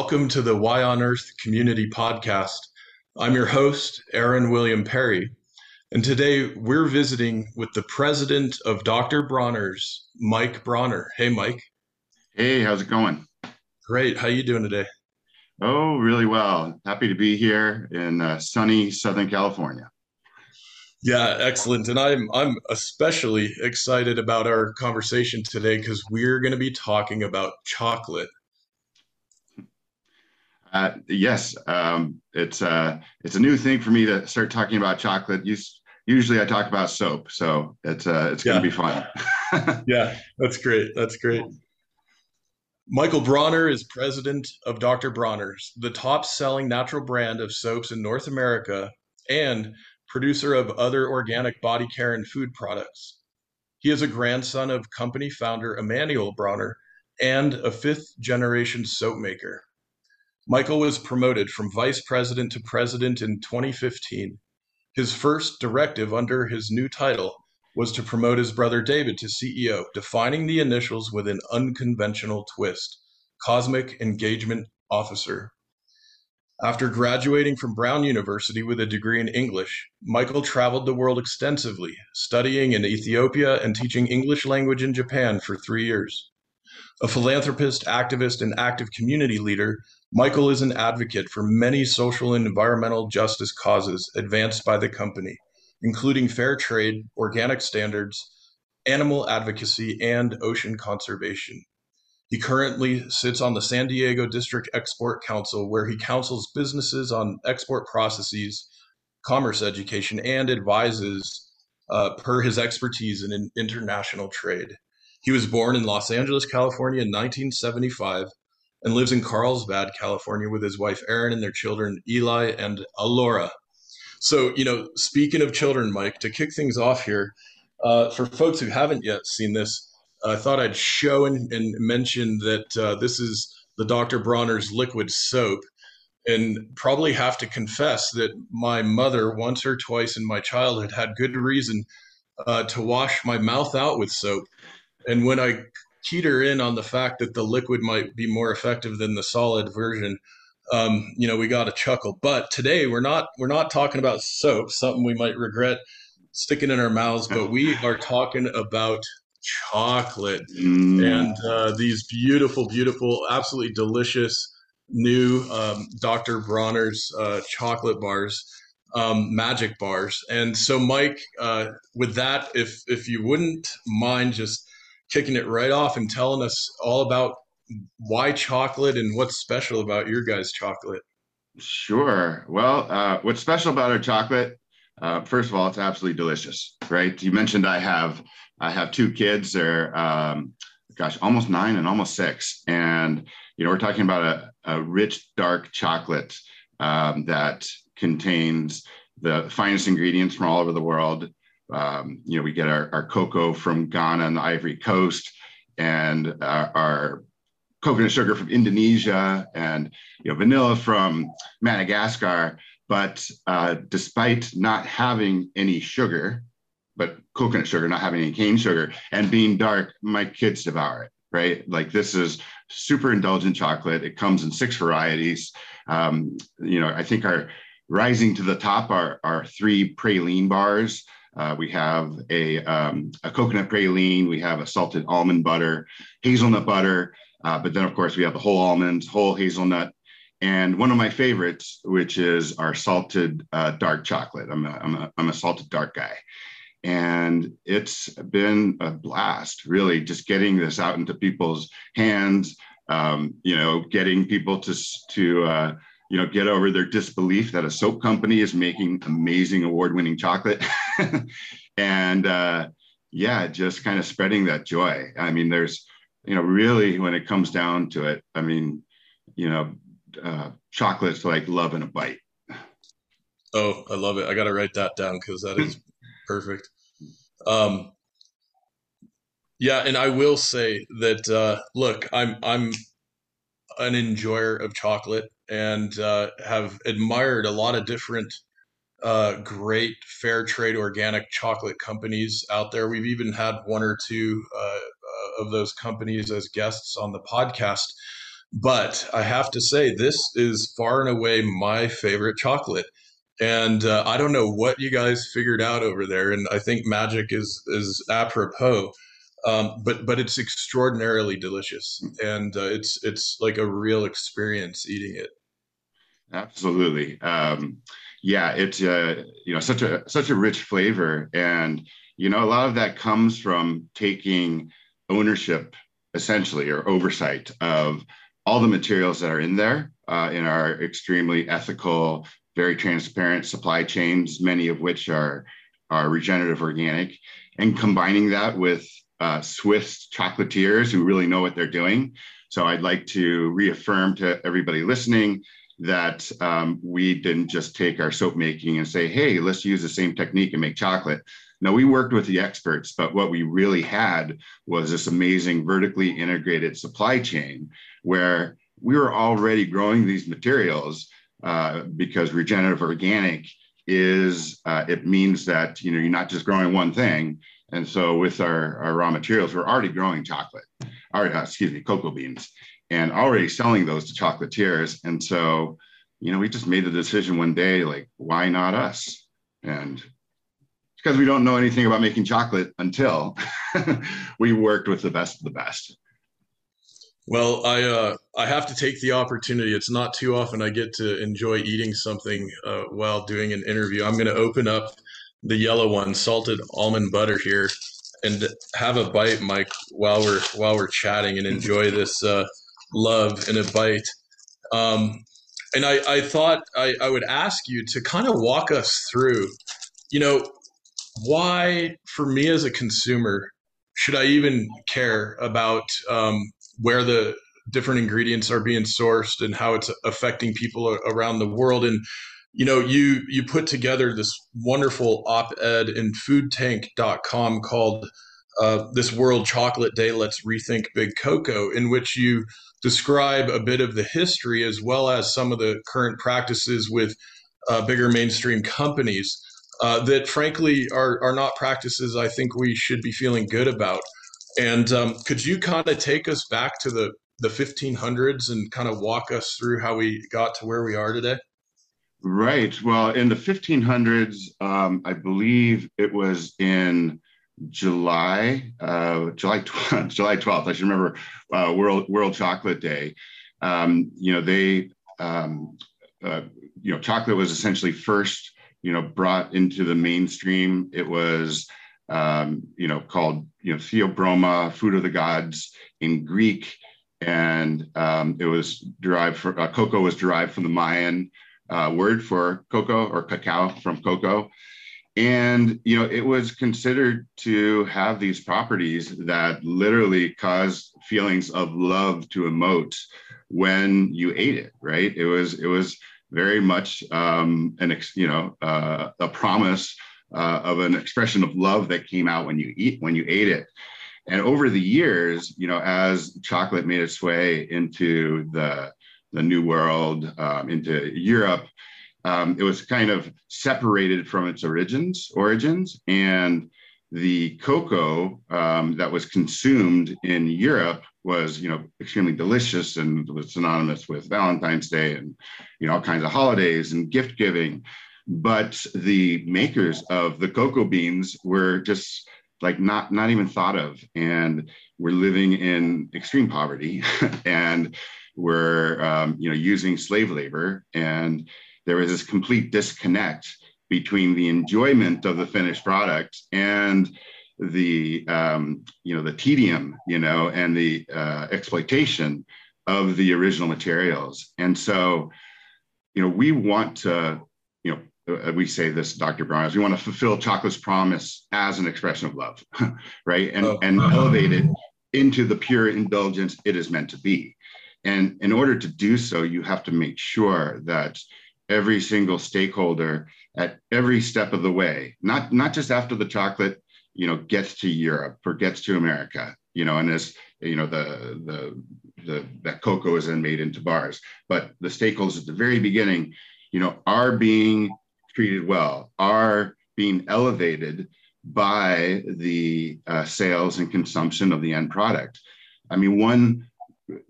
Welcome to the Y on Earth Community Podcast. I'm your host, Aaron William Perry, and today we're visiting with the president of Dr. Bronner's, Mike Bronner. Hey, Mike. Hey, how's it going? Great. How you doing today? Oh, really well. Happy to be here in uh, sunny Southern California. Yeah, excellent. And I'm I'm especially excited about our conversation today because we're going to be talking about chocolate. Uh, yes, um, it's uh, it's a new thing for me to start talking about chocolate. Usually, I talk about soap, so it's uh, it's going to be fun. yeah, that's great. That's great. Michael Bronner is president of Dr. Bronner's, the top-selling natural brand of soaps in North America, and producer of other organic body care and food products. He is a grandson of company founder Emanuel Bronner and a fifth generation soap maker. Michael was promoted from vice president to president in 2015. His first directive under his new title was to promote his brother David to CEO, defining the initials with an unconventional twist Cosmic Engagement Officer. After graduating from Brown University with a degree in English, Michael traveled the world extensively, studying in Ethiopia and teaching English language in Japan for three years. A philanthropist, activist, and active community leader, Michael is an advocate for many social and environmental justice causes advanced by the company, including fair trade, organic standards, animal advocacy, and ocean conservation. He currently sits on the San Diego District Export Council, where he counsels businesses on export processes, commerce education, and advises uh, per his expertise in international trade. He was born in Los Angeles, California in 1975 and lives in Carlsbad, California with his wife Erin and their children Eli and Alora. So, you know, speaking of children, Mike, to kick things off here, uh, for folks who haven't yet seen this, I thought I'd show and, and mention that uh, this is the Dr. Bronner's liquid soap. And probably have to confess that my mother, once or twice in my childhood, had good reason uh, to wash my mouth out with soap. And when I keyed her in on the fact that the liquid might be more effective than the solid version, um, you know, we got a chuckle. But today we're not we're not talking about soap, something we might regret sticking in our mouths, but we are talking about chocolate mm. and uh, these beautiful, beautiful, absolutely delicious new um, Dr. Bronner's uh, chocolate bars um, magic bars. And so, Mike, uh, with that, if if you wouldn't mind just kicking it right off and telling us all about why chocolate and what's special about your guys' chocolate. Sure. Well, uh, what's special about our chocolate? Uh, first of all, it's absolutely delicious, right? You mentioned I have I have two kids. They're um, gosh, almost nine and almost six, and you know we're talking about a, a rich dark chocolate um, that contains the finest ingredients from all over the world. Um, you know, we get our, our cocoa from Ghana and the Ivory Coast, and our, our coconut sugar from Indonesia, and you know, vanilla from Madagascar. But uh, despite not having any sugar, but coconut sugar, not having any cane sugar, and being dark, my kids devour it. Right, like this is super indulgent chocolate. It comes in six varieties. Um, you know, I think our rising to the top are, are three praline bars. Uh, we have a, um, a coconut praline, we have a salted almond butter, hazelnut butter, uh, but then of course we have the whole almonds, whole hazelnut, and one of my favorites, which is our salted uh, dark chocolate. I'm a, I'm, a, I'm a salted dark guy. And it's been a blast, really, just getting this out into people's hands, um, you know, getting people to, to uh, you know get over their disbelief that a soap company is making amazing award-winning chocolate. And uh, yeah just kind of spreading that joy. I mean there's you know really when it comes down to it i mean you know uh, chocolate's like love in a bite. Oh i love it. I gotta write that down because that is perfect. Um, yeah and i will say that uh, look i'm i'm an enjoyer of chocolate and uh, have admired a lot of different uh, great fair trade organic chocolate companies out there. We've even had one or two uh, uh, of those companies as guests on the podcast. But I have to say, this is far and away my favorite chocolate. And uh, I don't know what you guys figured out over there, and I think magic is is apropos. Um, but but it's extraordinarily delicious, and uh, it's it's like a real experience eating it. Absolutely. Um, yeah, it's uh, you know such a such a rich flavor, and you know a lot of that comes from taking ownership, essentially, or oversight of all the materials that are in there uh, in our extremely ethical, very transparent supply chains, many of which are are regenerative organic, and combining that with uh, Swiss chocolatiers who really know what they're doing. So I'd like to reaffirm to everybody listening that um, we didn't just take our soap making and say, hey, let's use the same technique and make chocolate. No, we worked with the experts, but what we really had was this amazing vertically integrated supply chain where we were already growing these materials uh, because regenerative organic is uh, it means that you know you're not just growing one thing and so with our, our raw materials we're already growing chocolate or uh, excuse me cocoa beans and already selling those to chocolatiers. And so, you know, we just made the decision one day, like, why not us? And because we don't know anything about making chocolate until we worked with the best of the best. Well, I uh, I have to take the opportunity. It's not too often I get to enjoy eating something uh, while doing an interview. I'm going to open up the yellow one, salted almond butter here, and have a bite, Mike, while we're while we're chatting and enjoy this uh, love in a bite. Um, and I, I thought I, I would ask you to kind of walk us through, you know, why for me as a consumer should I even care about um, where the different ingredients are being sourced and how it's affecting people around the world and you know you you put together this wonderful op-ed in foodtank.com called uh, this world chocolate day let's rethink big cocoa in which you describe a bit of the history as well as some of the current practices with uh, bigger mainstream companies uh, that, frankly, are, are not practices I think we should be feeling good about. And um, could you kind of take us back to the, the 1500s and kind of walk us through how we got to where we are today? Right. Well, in the 1500s, um, I believe it was in July, uh, July, July 12th. I should remember uh, World World Chocolate Day. Um, you know, they, um, uh, you know, chocolate was essentially first, you know, brought into the mainstream. It was, um, you know, called, you know, Theobroma, food of the gods in Greek, and um, it was derived from uh, cocoa was derived from the Mayan uh, word for cocoa or cacao from cocoa. And you know it was considered to have these properties that literally caused feelings of love to emote when you ate it right? It was it was very much um, an ex, you know uh, a promise uh, of an expression of love that came out when you eat when you ate it. And over the years you know as chocolate made its way into the the new world um, into europe um, it was kind of separated from its origins origins and the cocoa um, that was consumed in Europe was, you know, extremely delicious and was synonymous with Valentine's Day and, you know, all kinds of holidays and gift giving. But the makers of the cocoa beans were just like not not even thought of, and we're living in extreme poverty, and we're um, you know using slave labor and there was this complete disconnect between the enjoyment of the finished product and the um, you know the tedium you know and the uh, exploitation of the original materials. And so you know we want to you know uh, we say this dr Bronner's, we want to fulfill chocolate's promise as an expression of love right? And oh. and elevate it into the pure indulgence it is meant to be and in order to do so you have to make sure that every single stakeholder at every step of the way, not, not just after the chocolate, you know, gets to Europe or gets to America, you know, and as, you know, the, the, the, that cocoa is then made into bars, but the stakeholders at the very beginning, you know, are being treated well, are being elevated by the uh, sales and consumption of the end product. I mean, one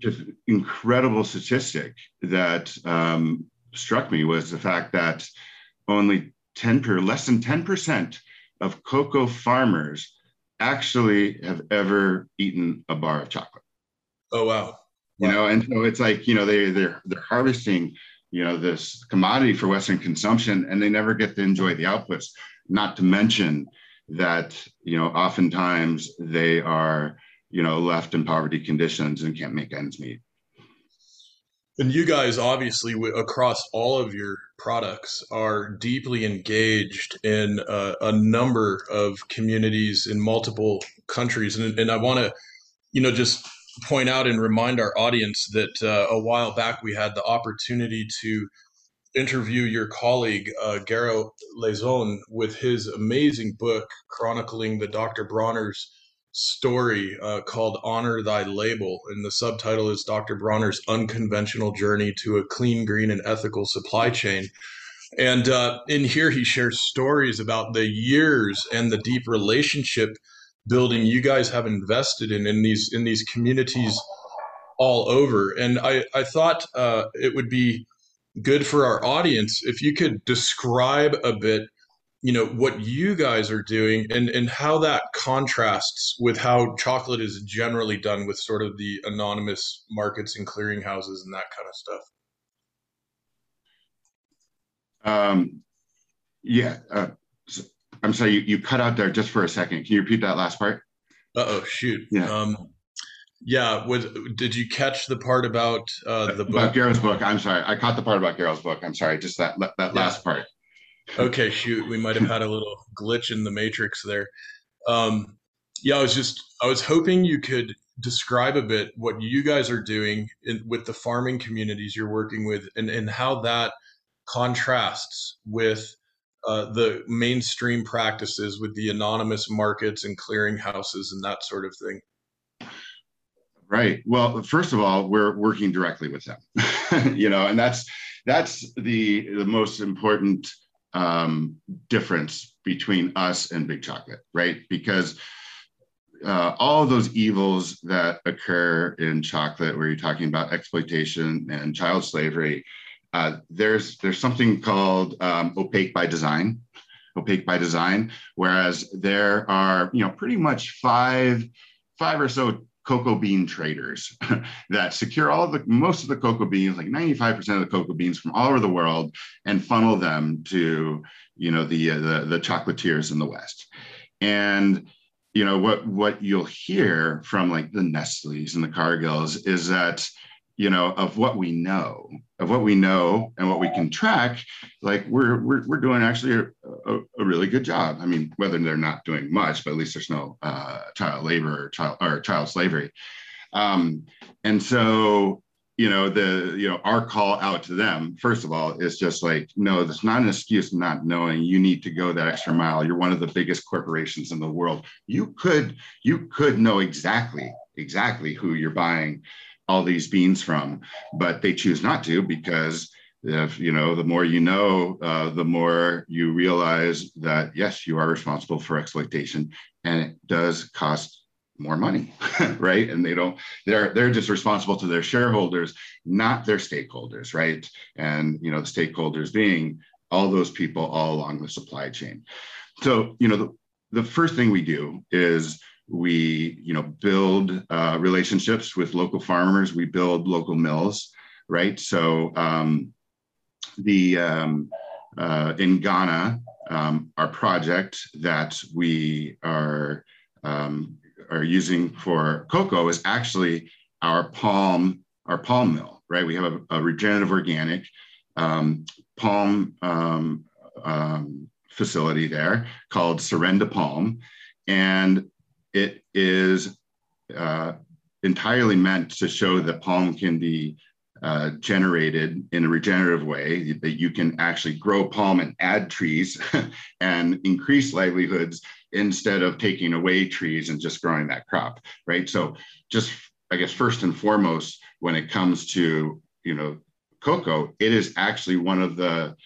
just incredible statistic that um, struck me was the fact that only 10 per less than 10% of cocoa farmers actually have ever eaten a bar of chocolate. Oh wow. You know, and so it's like, you know, they they're they're harvesting, you know, this commodity for Western consumption and they never get to enjoy the outputs, not to mention that, you know, oftentimes they are, you know, left in poverty conditions and can't make ends meet. And you guys, obviously, across all of your products, are deeply engaged in uh, a number of communities in multiple countries. And, and I want to, you know, just point out and remind our audience that uh, a while back we had the opportunity to interview your colleague, uh, Gero Leson, with his amazing book chronicling the Dr. Bronner's story uh, called Honor Thy Label. And the subtitle is Dr. Bronner's Unconventional Journey to a Clean, Green, and Ethical Supply Chain. And uh, in here, he shares stories about the years and the deep relationship building you guys have invested in in these in these communities all over. And I, I thought uh, it would be good for our audience if you could describe a bit you know what you guys are doing and and how that contrasts with how chocolate is generally done with sort of the anonymous markets and clearinghouses and that kind of stuff? Um yeah uh, i'm sorry you, you cut out there just for a second. Can you repeat that last part? Uh-oh shoot. Yeah. Um yeah was did you catch the part about uh the book? About Gero's book. I'm sorry i caught the part about Gero's book. I'm sorry just that that yeah. last part okay, shoot, we might have had a little glitch in the matrix there. Um, yeah, I was just I was hoping you could describe a bit what you guys are doing in, with the farming communities you're working with, and and how that contrasts with uh, the mainstream practices with the anonymous markets and clearinghouses and that sort of thing. Right. Well, first of all, we're working directly with them, you know, and that's that's the the most important um, difference between us and big chocolate, right? Because uh, all those evils that occur in chocolate, where you're talking about exploitation and child slavery, uh, there's there's something called um, opaque by design, opaque by design. Whereas there are you know pretty much five five or so cocoa bean traders that secure all the most of the cocoa beans, like 95% of the cocoa beans from all over the world, and funnel them to you know the uh, the, the chocolatiers in the West. And you know what what you'll hear from like the Nestle's and the Cargills is that you know of what we know of what we know and what we can track like we're we're, we're doing actually a, a, a really good job. I mean whether they're not doing much but at least there's no uh, child labor or child or child slavery. Um, and so you know the you know our call out to them first of all is just like no that's not an excuse not knowing. You need to go that extra mile. You're one of the biggest corporations in the world. You could you could know exactly exactly who you're buying all these beans from, but they choose not to because if you know the more you know uh, the more you realize that yes you are responsible for exploitation and it does cost more money right? And they don't they're they're just responsible to their shareholders not their stakeholders right? And you know the stakeholders being all those people all along the supply chain. So you know the, the first thing we do is we you know build uh, relationships with local farmers. We build local mills right? So um, the um, uh, in ghana um, our project that we are um, are using for cocoa is actually our palm our palm mill right? We have a, a regenerative organic um, palm um, facility there called Serendipalm. And it is uh, entirely meant to show that palm can be uh, generated in a regenerative way, that you can actually grow palm and add trees and increase livelihoods instead of taking away trees and just growing that crop, right? So just, I guess, first and foremost, when it comes to, you know, cocoa, it is actually one of the,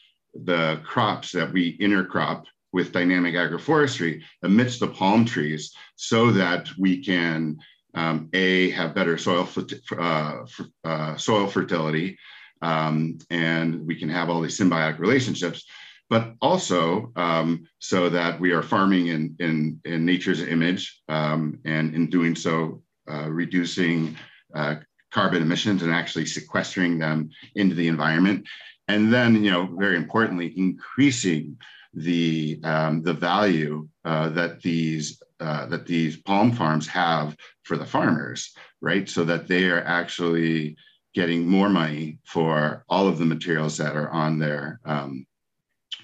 the crops that we intercrop with dynamic agroforestry amidst the palm trees so that we can um, a have better soil uh, uh, soil fertility, um, and we can have all these symbiotic relationships. But also um, so that we are farming in in, in nature's image, um, and in doing so, uh, reducing uh, carbon emissions and actually sequestering them into the environment, and then you know very importantly, increasing the um, the value uh, that these uh, that these palm farms have for the farmers, right? So that they are actually getting more money for all of the materials that are on their um,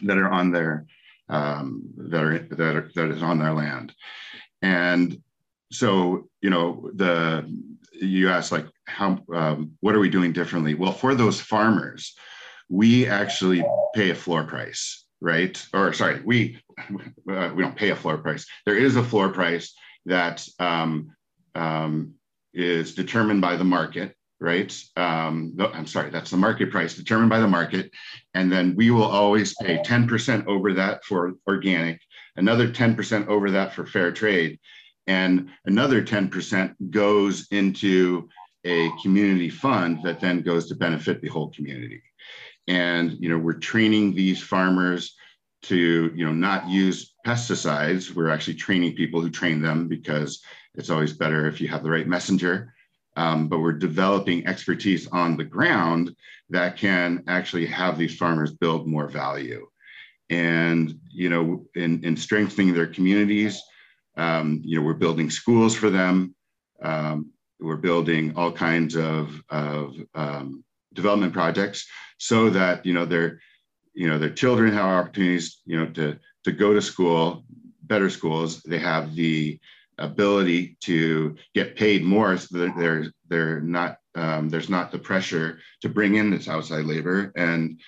that are on their um, that are that are that is on their land, and so you know the you asked like how um, what are we doing differently? Well, for those farmers, we actually pay a floor price right? Or sorry, we uh, we don't pay a floor price. There is a floor price that um, um, is determined by the market, right? Um, I'm sorry, that's the market price determined by the market, and then we will always pay 10% over that for organic, another 10% over that for fair trade, and another 10% goes into a community fund that then goes to benefit the whole community and you know we're training these farmers to you know not use pesticides. We're actually training people who train them because it's always better if you have the right messenger. Um, but we're developing expertise on the ground that can actually have these farmers build more value. And you know in, in strengthening their communities um, you know we're building schools for them. Um, we're building all kinds of, of um, development projects so that you know their you know their children have opportunities you know to to go to school better schools they have the ability to get paid more so they're they're not um, there's not the pressure to bring in this outside labor and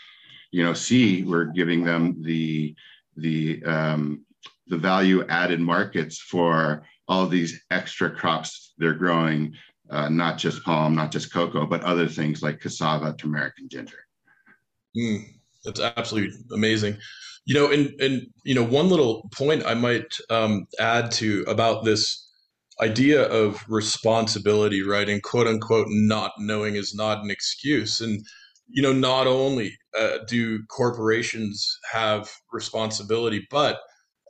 you know see we're giving them the the um, the value added markets for all these extra crops they're growing uh, not just palm, not just cocoa, but other things like cassava, turmeric, and ginger. Mm, that's absolutely amazing. You know, and and you know, one little point I might um, add to about this idea of responsibility, right? And quote unquote, not knowing is not an excuse. And you know, not only uh, do corporations have responsibility, but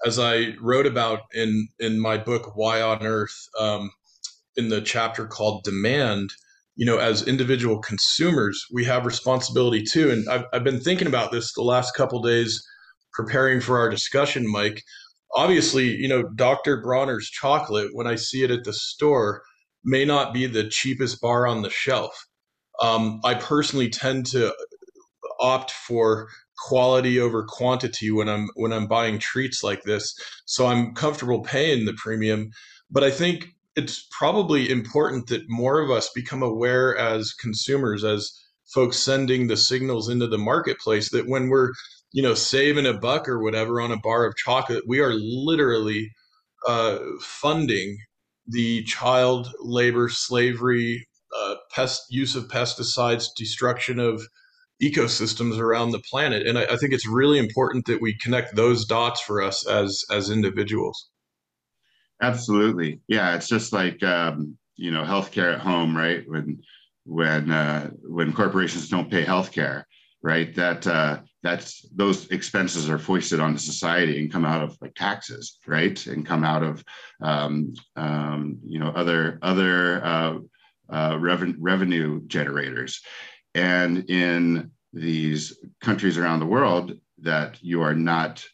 as I wrote about in in my book, Y on Earth, um, in the chapter called demand you know as individual consumers we have responsibility too. And i've, I've been thinking about this the last couple days preparing for our discussion mike. Obviously you know dr bronner's chocolate when i see it at the store may not be the cheapest bar on the shelf. Um, i personally tend to opt for quality over quantity when i'm when i'm buying treats like this. So i'm comfortable paying the premium. But i think it's probably important that more of us become aware as consumers, as folks sending the signals into the marketplace, that when we're you know saving a buck or whatever on a bar of chocolate, we are literally uh, funding the child labor, slavery, uh, pest use of pesticides, destruction of ecosystems around the planet. And I, I think it's really important that we connect those dots for us as as individuals. Absolutely. Yeah. It's just like, um, you know, healthcare at home, right? When, when, uh, when corporations don't pay healthcare, right? That, uh, that's, those expenses are foisted onto society and come out of like taxes, right? And come out of, um, um, you know, other, other, uh, uh, reven- revenue generators. And in these countries around the world that you are not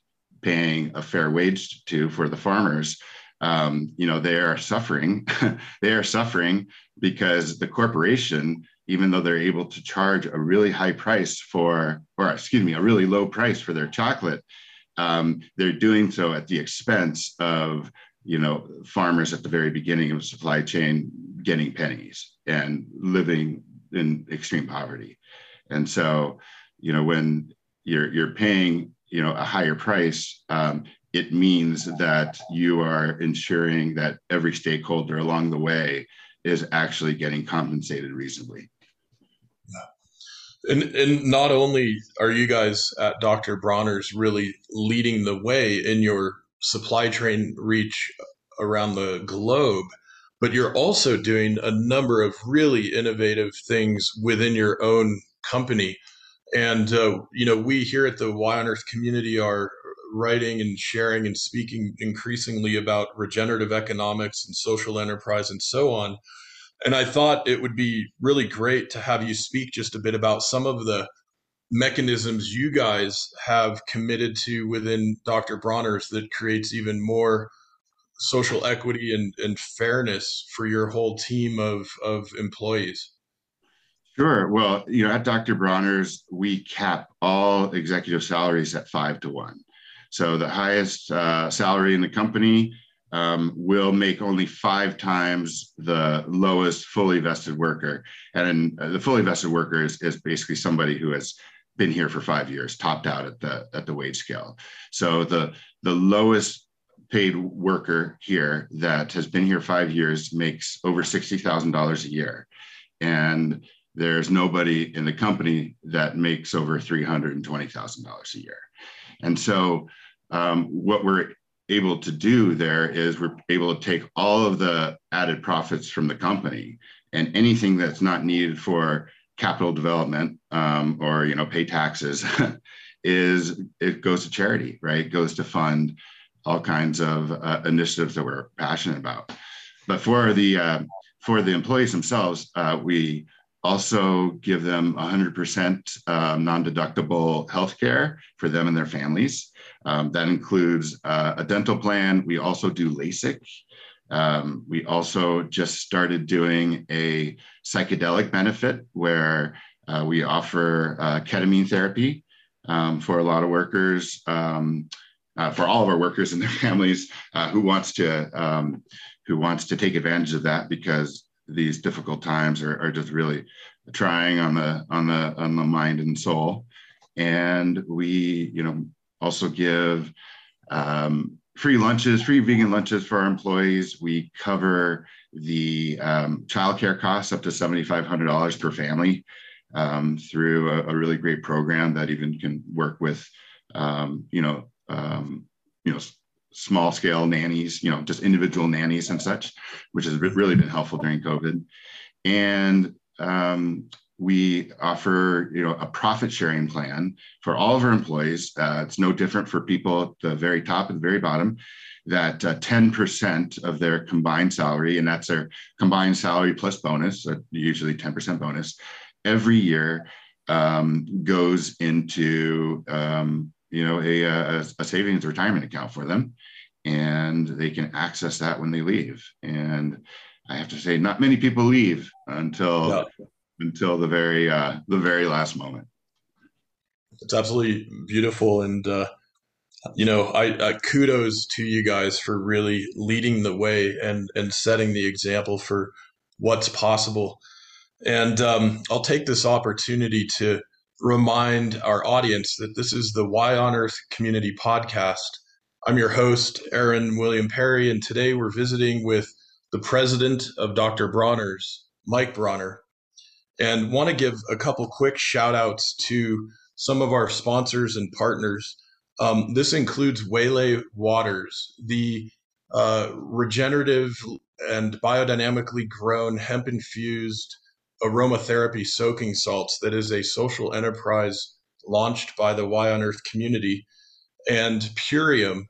paying a fair wage to for the farmers, um, you know, they are suffering. they are suffering because the corporation, even though they're able to charge a really high price for, or excuse me, a really low price for their chocolate, um, they're doing so at the expense of, you know, farmers at the very beginning of the supply chain getting pennies and living in extreme poverty. And so, you know, when you're you're paying, you know, a higher price, um, it means that you are ensuring that every stakeholder along the way is actually getting compensated reasonably. And, and not only are you guys at Dr. Bronner's really leading the way in your supply chain reach around the globe, but you're also doing a number of really innovative things within your own company. And, uh, you know, we here at the Y on Earth community are writing and sharing and speaking increasingly about regenerative economics and social enterprise and so on. And I thought it would be really great to have you speak just a bit about some of the mechanisms you guys have committed to within Dr. Bronner's that creates even more social equity and, and fairness for your whole team of, of employees? Sure. Well, you know, at Dr. Bronner's, we cap all executive salaries at five to one. So the highest uh, salary in the company um, will make only five times the lowest fully vested worker. And uh, the fully vested worker is, is basically somebody who has been here for five years, topped out at the at the wage scale. So the the lowest paid worker here that has been here five years makes over $60,000 a year. And there's nobody in the company that makes over $320,000 a year. And so, um, what we're able to do there is we're able to take all of the added profits from the company and anything that's not needed for capital development um, or you know pay taxes is it goes to charity right it goes to fund all kinds of uh, initiatives that we're passionate about. But for the uh, for the employees themselves, uh, we also give them 100% um, non-deductible health care for them and their families. Um, that includes uh, a dental plan. We also do LASIK. Um, we also just started doing a psychedelic benefit where uh, we offer uh, ketamine therapy um, for a lot of workers. Um, uh, for all of our workers and their families uh, who wants to um, who wants to take advantage of that because these difficult times are, are just really trying on the on the on the mind and soul. And we you know also give um, free lunches free vegan lunches for our employees. We cover the um, childcare costs up to $7500 per family um, through a, a, really great program that even can work with um, you know um, you know, small scale nannies, you know, just individual nannies and such, which has really been helpful during COVID. And um, we offer, you know, a profit sharing plan for all of our employees. Uh, it's no different for people at the very top and the very bottom. That uh, 10% of their combined salary, and that's their combined salary plus bonus, uh, usually 10% bonus, every year um, goes into um, you know a, a, a savings retirement account for them. And they can access that when they leave. And i have to say not many people leave until no. until the very uh, the very last moment. It's absolutely beautiful. And uh, you know i uh, kudos to you guys for really leading the way and and setting the example for what's possible. And um, i'll take this opportunity to remind our audience that this is the Y on Earth Community Podcast. I'm your host, Aaron William Perry, and today we're visiting with the president of Dr. Bronner's, Mike Bronner, and want to give a couple quick shout outs to some of our sponsors and partners. Um, this includes Waylay Waters, the uh, regenerative and biodynamically grown hemp infused aromatherapy soaking salts that is a social enterprise launched by the Y on Earth community, and Purium,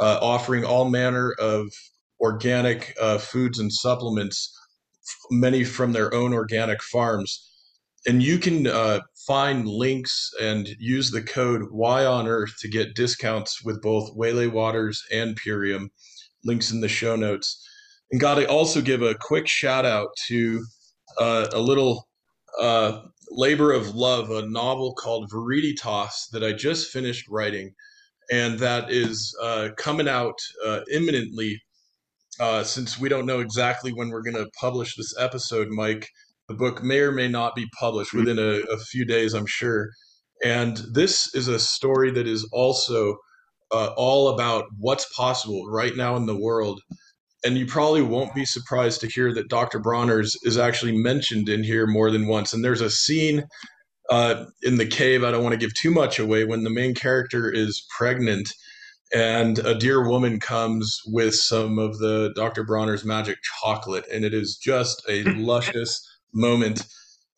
uh, offering all manner of organic uh, foods and supplements, many from their own organic farms. And you can uh, find links and use the code Y on Earth to get discounts with both Waylay Waters and Purium. Links in the show notes. And got to also give a quick shout out to uh, a little uh, labor of love, a novel called Viriditas that I just finished writing, and that is uh, coming out uh, imminently. Uh, since we don't know exactly when we're going to publish this episode, Mike, the book may or may not be published within a, a few days, I'm sure. And this is a story that is also uh, all about what's possible right now in the world and you probably won't be surprised to hear that Dr. Bronner's is actually mentioned in here more than once. And there's a scene uh, in the cave. I don't want to give too much away when the main character is pregnant, and a dear woman comes with some of the Dr. Bronner's magic chocolate, and it is just a luscious moment.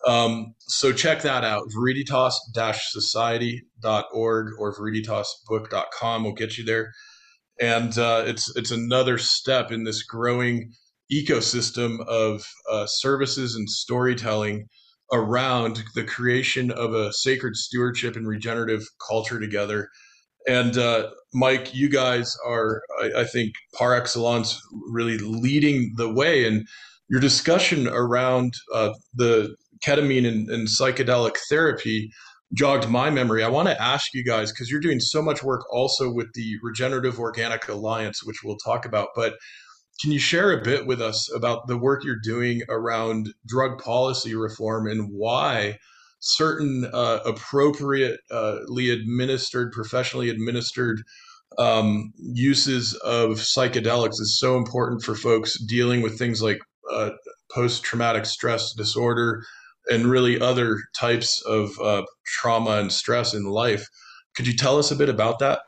Um, so check that out. Veritas-society.org or veritasbook.com will get you there. And uh, it's it's another step in this growing ecosystem of uh, services and storytelling around the creation of a sacred stewardship and regenerative culture together. And uh, Mike, you guys are, I, I, think, par excellence, really leading the way. And your discussion around uh, the ketamine and, and psychedelic therapy jogged my memory. I want to ask you guys because you're doing so much work also with the Regenerative Organic Alliance, which we'll talk about. But can you share a bit with us about the work you're doing around drug policy reform and why certain uh, appropriately administered, professionally administered um, uses of psychedelics is so important for folks dealing with things like uh, post traumatic stress disorder and really other types of uh, trauma and stress in life. Could you tell us a bit about that?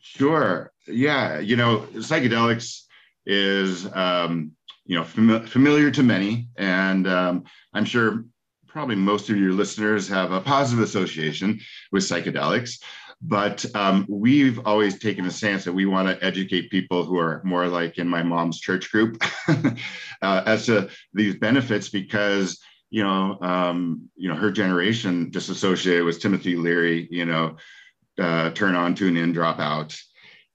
Sure. Yeah. You know, psychedelics is um, you know fam- familiar to many, and um, I'm sure probably most of your listeners have a positive association with psychedelics. But um, we've always taken a stance that we want to educate people who are more like in my mom's church group uh, as to these benefits because you know, um, you know, her generation just associated with Timothy Leary, you know, uh, turn on, tune in, drop out.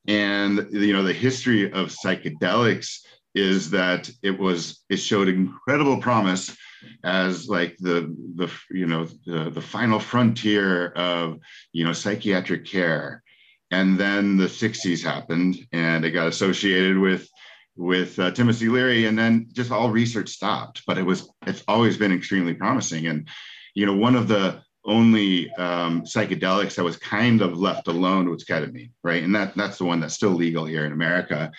And you know, the history of psychedelics is that it was it showed incredible promise as like the the you know the, the final frontier of you know psychiatric care and then the 60s happened and it got associated with with uh, Timothy Leary, and then just all research stopped. But it was it's always been extremely promising, and you know one of the only um, psychedelics that was kind of left alone was ketamine, right? And that that's the one that's still legal here in America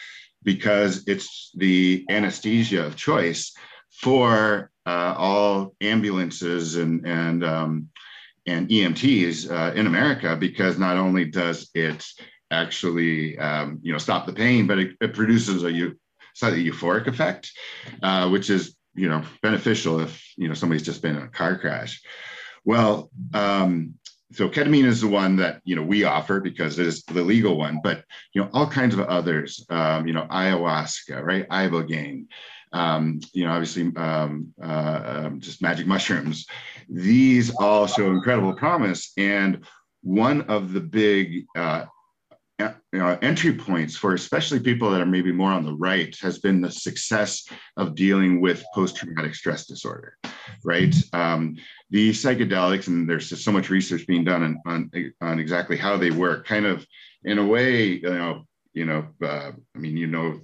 because it's the anesthesia of choice for uh, all ambulances and and um, and EMTs uh, in America because not only does it actually um, you know stop the pain, but it, it produces a slightly euphoric effect, uh, which is you know beneficial if you know somebody's just been in a car crash. Well, um, so ketamine is the one that you know we offer because it is the legal one, but you know all kinds of others. Um, you know ayahuasca, right? Ibogaine. Um, you know, obviously, um, uh, um, just magic mushrooms. These all show incredible promise, and one of the big uh, you know, entry points for especially people that are maybe more on the right has been the success of dealing with post-traumatic stress disorder right? Um, the psychedelics and there's just so much research being done on, on, on exactly how they work kind of in a way you know you know uh, i mean you know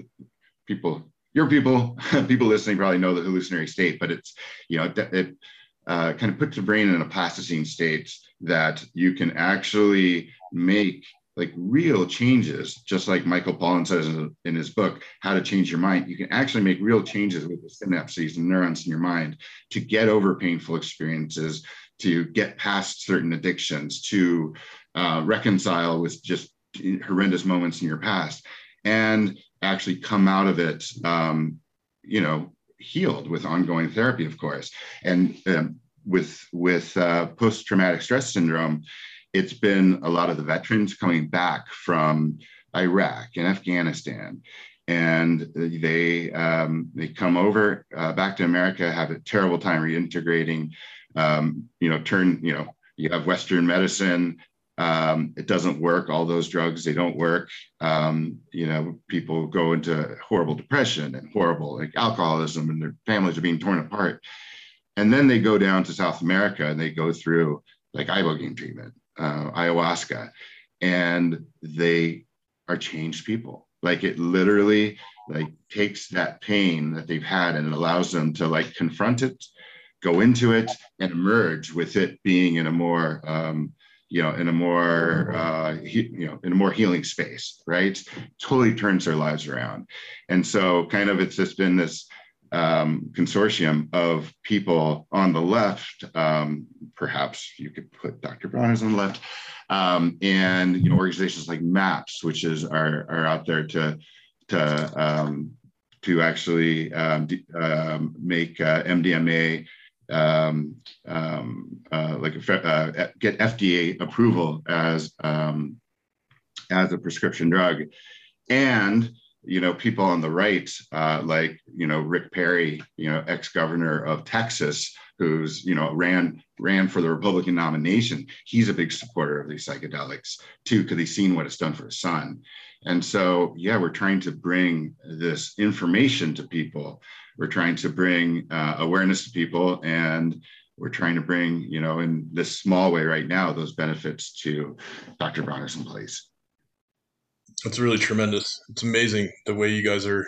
people your people people listening probably know the hallucinatory state but it's you know it, it uh, kind of puts the brain in a plasticine state that you can actually make like real changes, just like Michael Pollan says in his book, How to Change Your Mind, you can actually make real changes with the synapses and neurons in your mind to get over painful experiences, to get past certain addictions, to uh, reconcile with just horrendous moments in your past, and actually come out of it, um, you know, healed with ongoing therapy, of course. And um, with with uh, post traumatic stress syndrome, it's been a lot of the veterans coming back from Iraq and Afghanistan. And they um, they come over uh, back to America, have a terrible time reintegrating. Um, you know, turn you know you have Western medicine, um, it doesn't work. All those drugs, they don't work. Um, you know, people go into horrible depression and horrible like alcoholism, and their families are being torn apart. And then they go down to South America and they go through like ibogaine treatment uh, ayahuasca, and they are changed people. Like it literally like takes that pain that they've had and it allows them to like confront it, go into it, and emerge with it being in a more um, you know in a more uh, he, you know in a more healing space, right? Totally turns their lives around, and so kind of it's just been this um, consortium of people on the left. Um, perhaps you could put Dr. Bronner's on the left, um, and you know organizations like MAPS, which is are are out there to to um, to actually um, um, make uh, MDMA um, um, uh, like uh, get FDA approval as um, as a prescription drug, and you know people on the right uh, like you know Rick Perry, you know ex governor of Texas, who's you know ran ran for the Republican nomination. He's a big supporter of these psychedelics too, because he's seen what it's done for his son. And so, yeah, we're trying to bring this information to people. We're trying to bring uh, awareness to people, and we're trying to bring, you know, in this small way right now, those benefits to Dr. Bronner's in That's really tremendous. It's amazing the way you guys are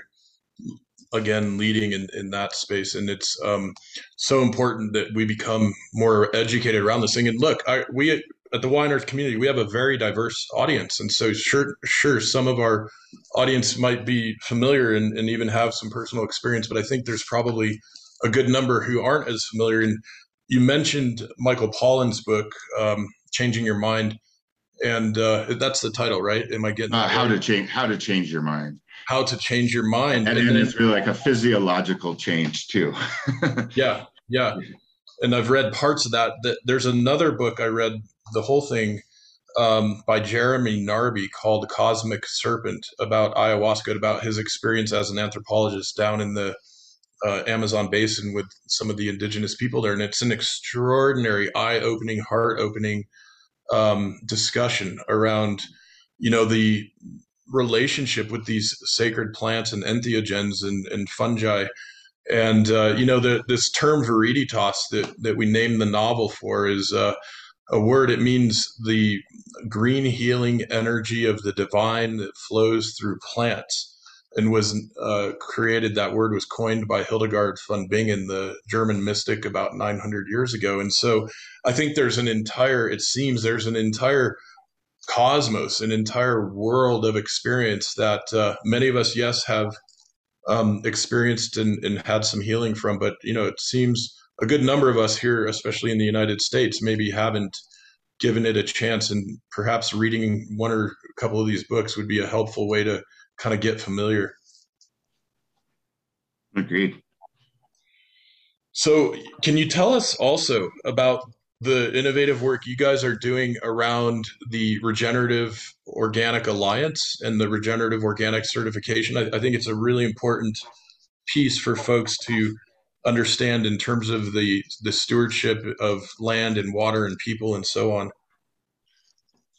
again leading in, in that space. And it's um, so important that we become more educated around this thing. And look I, we at the Y on Earth community we have a very diverse audience. And so sure sure some of our audience might be familiar and, and even have some personal experience but i think there's probably a good number who aren't as familiar. And you mentioned michael pollan's book um, changing your mind and uh, that's the title right? Am i getting uh, how right? to change how to change your mind. How to change your mind and, and, and it's really like a physiological change too. Yeah yeah. And i've read parts of that. That there's another book i read the whole thing um, by Jeremy Narby called Cosmic Serpent about ayahuasca, about his experience as an anthropologist down in the uh, Amazon basin with some of the indigenous people there. And it's an extraordinary, eye opening, heart opening um, discussion around, you know, the relationship with these sacred plants and entheogens and, and fungi. And, uh, you know, the, this term viriditas that, that we named the novel for is uh, a word. It means the green healing energy of the divine that flows through plants and was uh, created. That word was coined by Hildegard von Bingen, the German mystic, about 900 years ago. And so I think there's an entire, it seems there's an entire cosmos, an entire world of experience that uh, many of us, yes, have um, experienced and, and had some healing from. But, you know, it seems a good number of us here, especially in the United States, maybe haven't given it a chance. And perhaps reading one or a couple of these books would be a helpful way to kind of get familiar. Agreed. So, can you tell us also about the innovative work you guys are doing around the Regenerative Organic Alliance and the Regenerative Organic Certification? I, I think it's a really important piece for folks to understand in terms of the the stewardship of land and water and people and so on?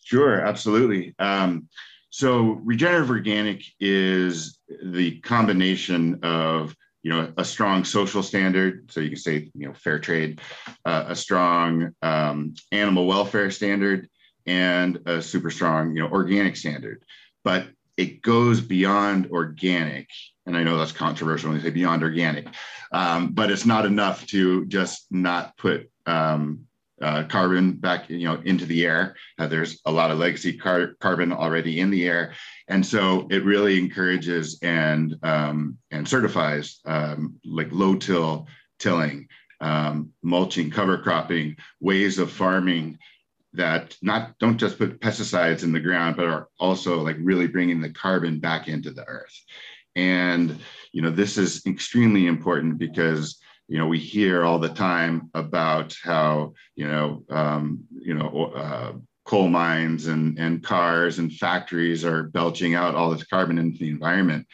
Sure, absolutely. Um, so regenerative organic is the combination of you know a strong social standard, so you can say you know fair trade, uh, a strong um, animal welfare standard, and a super strong you know organic standard. But it goes beyond organic and I know that's controversial when you say beyond organic, um, but it's not enough to just not put um, uh, carbon back, you know, into the air. Uh, there's a lot of legacy car- carbon already in the air, and so it really encourages and um, and certifies um, like low till tilling, um, mulching, cover cropping, ways of farming that not don't just put pesticides in the ground, but are also like really bringing the carbon back into the earth. And, you know, this is extremely important because, you know, we hear all the time about how, you know, um, you know, uh, coal mines and, and cars and factories are belching out all this carbon into the environment.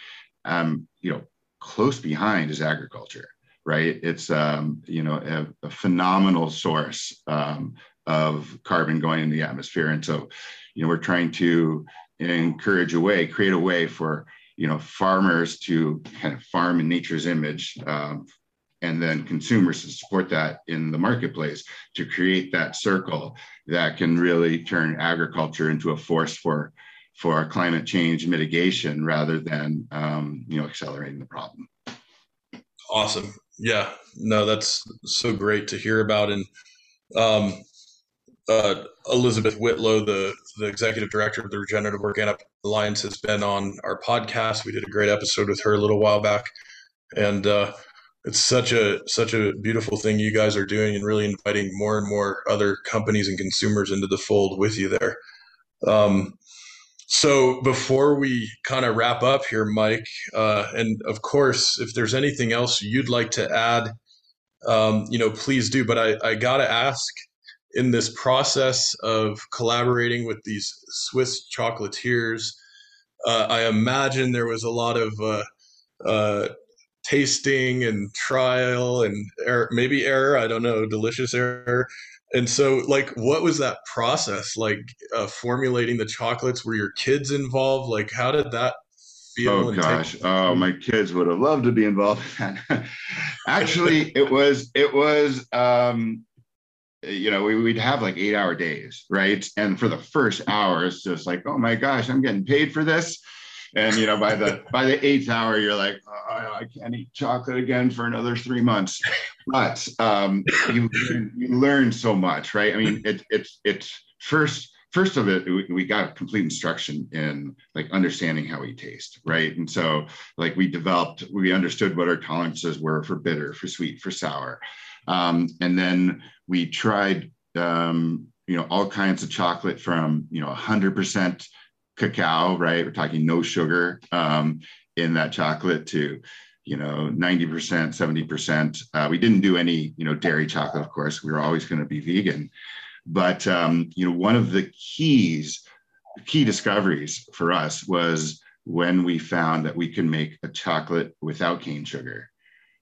Um, you know, close behind is agriculture, right? It's, um, you know, a, a phenomenal source um, of carbon going in the atmosphere. And so, you know, we're trying to encourage a way, create a way for you know farmers to kind of farm in nature's image um, and then consumers to support that in the marketplace to create that circle that can really turn agriculture into a force for for climate change mitigation rather than um, you know accelerating the problem awesome yeah no that's so great to hear about and um, uh, Elizabeth Whitlow, the, the executive director of the Regenerative Organic Alliance, has been on our podcast. We did a great episode with her a little while back. And uh, it's such a such a beautiful thing you guys are doing and really inviting more and more other companies and consumers into the fold with you there. Um, so before we kind of wrap up here mike uh, and of course if there's anything else you'd like to add um, you know please do. But i, I gotta ask in this process of collaborating with these swiss chocolatiers uh, i imagine there was a lot of uh, uh tasting and trial and error, maybe error i don't know delicious error. And so like what was that process like uh, formulating the chocolates? Were your kids involved? Like how did that feel oh gosh take- oh my kids would have loved to be involved in that. Actually it was it was um you know, we, would have like eight hour days, right? And for the first hour, it's just like, oh my gosh, I'm getting paid for this and you know by the by the eighth hour you're like oh, i can't eat chocolate again for another three months. But um, you, you learn so much right? I mean it, it's it's first first of it we, we got complete instruction in like understanding how we taste right? And so like we developed we understood what our tolerances were for bitter for sweet for sour. Um, and then we tried um, you know all kinds of chocolate from you know 100% cacao, right? We're talking no sugar um, in that chocolate to, you know, 90%, 70%. Uh, we didn't do any, you know, dairy chocolate, of course. We were always going to be vegan. But, um, you know, one of the keys, key discoveries for us was when we found that we can make a chocolate without cane sugar.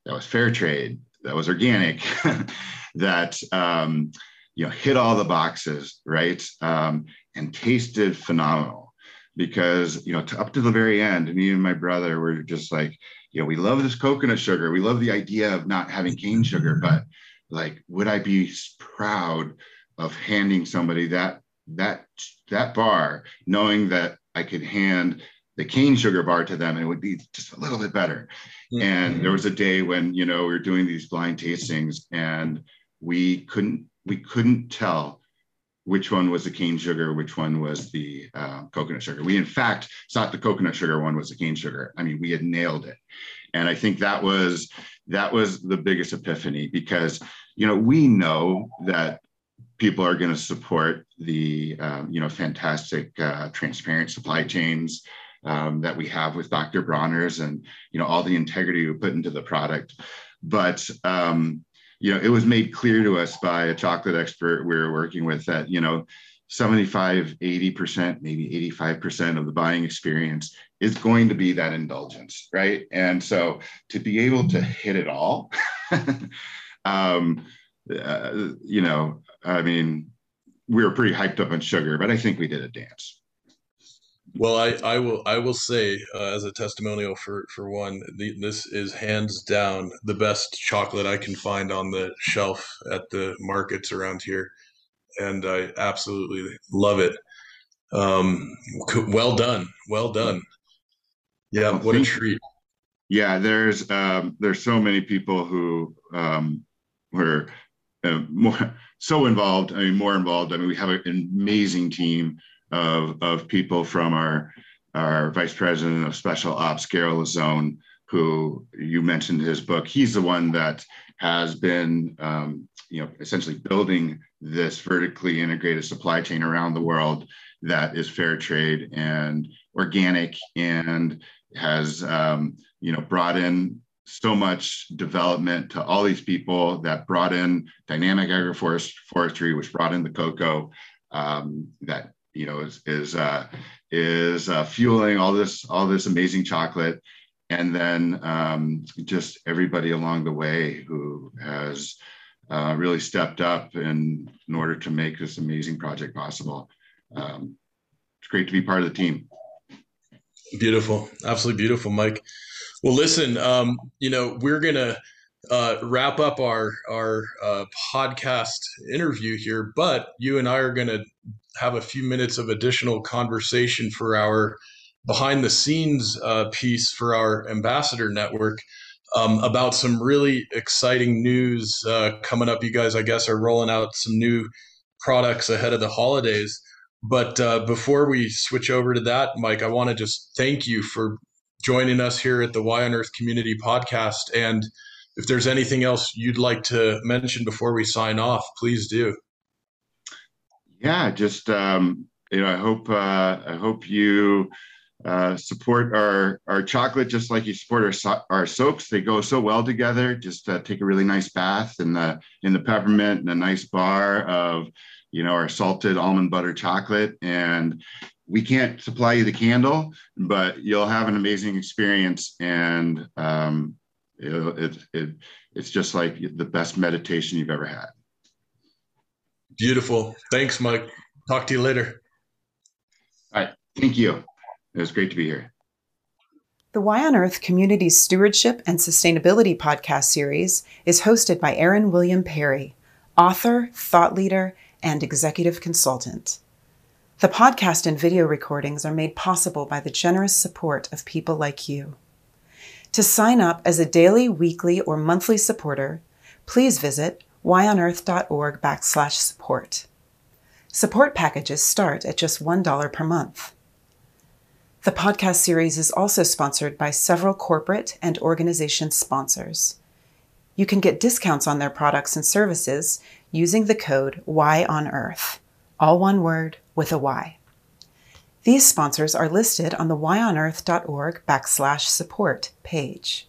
That was fair trade, that was organic, that, um, you know, hit all the boxes, right? Um, and tasted phenomenal because you know to, up to the very end me and my brother were just like you know we love this coconut sugar we love the idea of not having cane sugar but like would i be proud of handing somebody that that that bar knowing that i could hand the cane sugar bar to them and it would be just a little bit better mm-hmm. and there was a day when you know we were doing these blind tastings and we couldn't we couldn't tell which one was the cane sugar, which one was the uh, coconut sugar. We, in fact, thought the coconut sugar one was the cane sugar. I mean, we had nailed it, and I think that was that was the biggest epiphany because you know we know that people are going to support the um, you know fantastic uh, transparent supply chains um, that we have with Dr. Bronner's and you know all the integrity we put into the product, but um, you know, it was made clear to us by a chocolate expert we were working with that, you know, 75, 80%, maybe 85% of the buying experience is going to be that indulgence, right? And so to be able to hit it all, um, uh, you know, I mean, we were pretty hyped up on sugar, but I think we did a dance. Well, I, I will I will say uh, as a testimonial for for one, the, this is hands down the best chocolate I can find on the shelf at the markets around here, and I absolutely love it. Um, well done, well done. Yeah, what a treat. Yeah, there's um, there's so many people who um, were uh, more so involved. I mean, more involved. I mean, we have an amazing team of, of people from our, our vice president of special ops, Gero Leson, who you mentioned his book. He's the one that has been, um, you know, essentially building this vertically integrated supply chain around the world that is fair trade and organic and has, um, you know, brought in so much development to all these people that brought in dynamic agroforestry, which brought in the cocoa um, that you know is is uh, is uh, fueling all this all this amazing chocolate and then um, just everybody along the way who has uh, really stepped up in, in order to make this amazing project possible. Um, it's great to be part of the team. Beautiful, absolutely beautiful, Mike. Well, listen, um, you know we're gonna uh, wrap up our our uh, podcast interview here, but you and I are gonna have a few minutes of additional conversation for our behind the scenes uh, piece for our ambassador network um, about some really exciting news uh, coming up. You guys, I guess, are rolling out some new products ahead of the holidays. But uh, before we switch over to that, Mike, I want to just thank you for joining us here at the Y on Earth Community Podcast and if there's anything else you'd like to mention before we sign off, please do. Yeah, just um, you know, I hope uh, I hope you uh, support our our chocolate just like you support our our soaps. They go so well together. Just uh, take a really nice bath in the in the peppermint and a nice bar of you know our salted almond butter chocolate and we can't supply you the candle, but you'll have an amazing experience, and um, it, it, it it's just like the best meditation you've ever had. Beautiful. Thanks, Mike. Talk to you later. All right. Thank you. It was great to be here. The Y on Earth Community Stewardship and Sustainability podcast series is hosted by Aaron William Perry, author, thought leader, and executive consultant. The podcast and video recordings are made possible by the generous support of people like you. To sign up as a daily, weekly, or monthly supporter, please visit yonearth.org backslash support. Support packages start at just $1 per month. The podcast series is also sponsored by several corporate and organization sponsors. You can get discounts on their products and services using the code YONEARTH, all one word with a Y. These sponsors are listed on the yonearth.org backslash support page.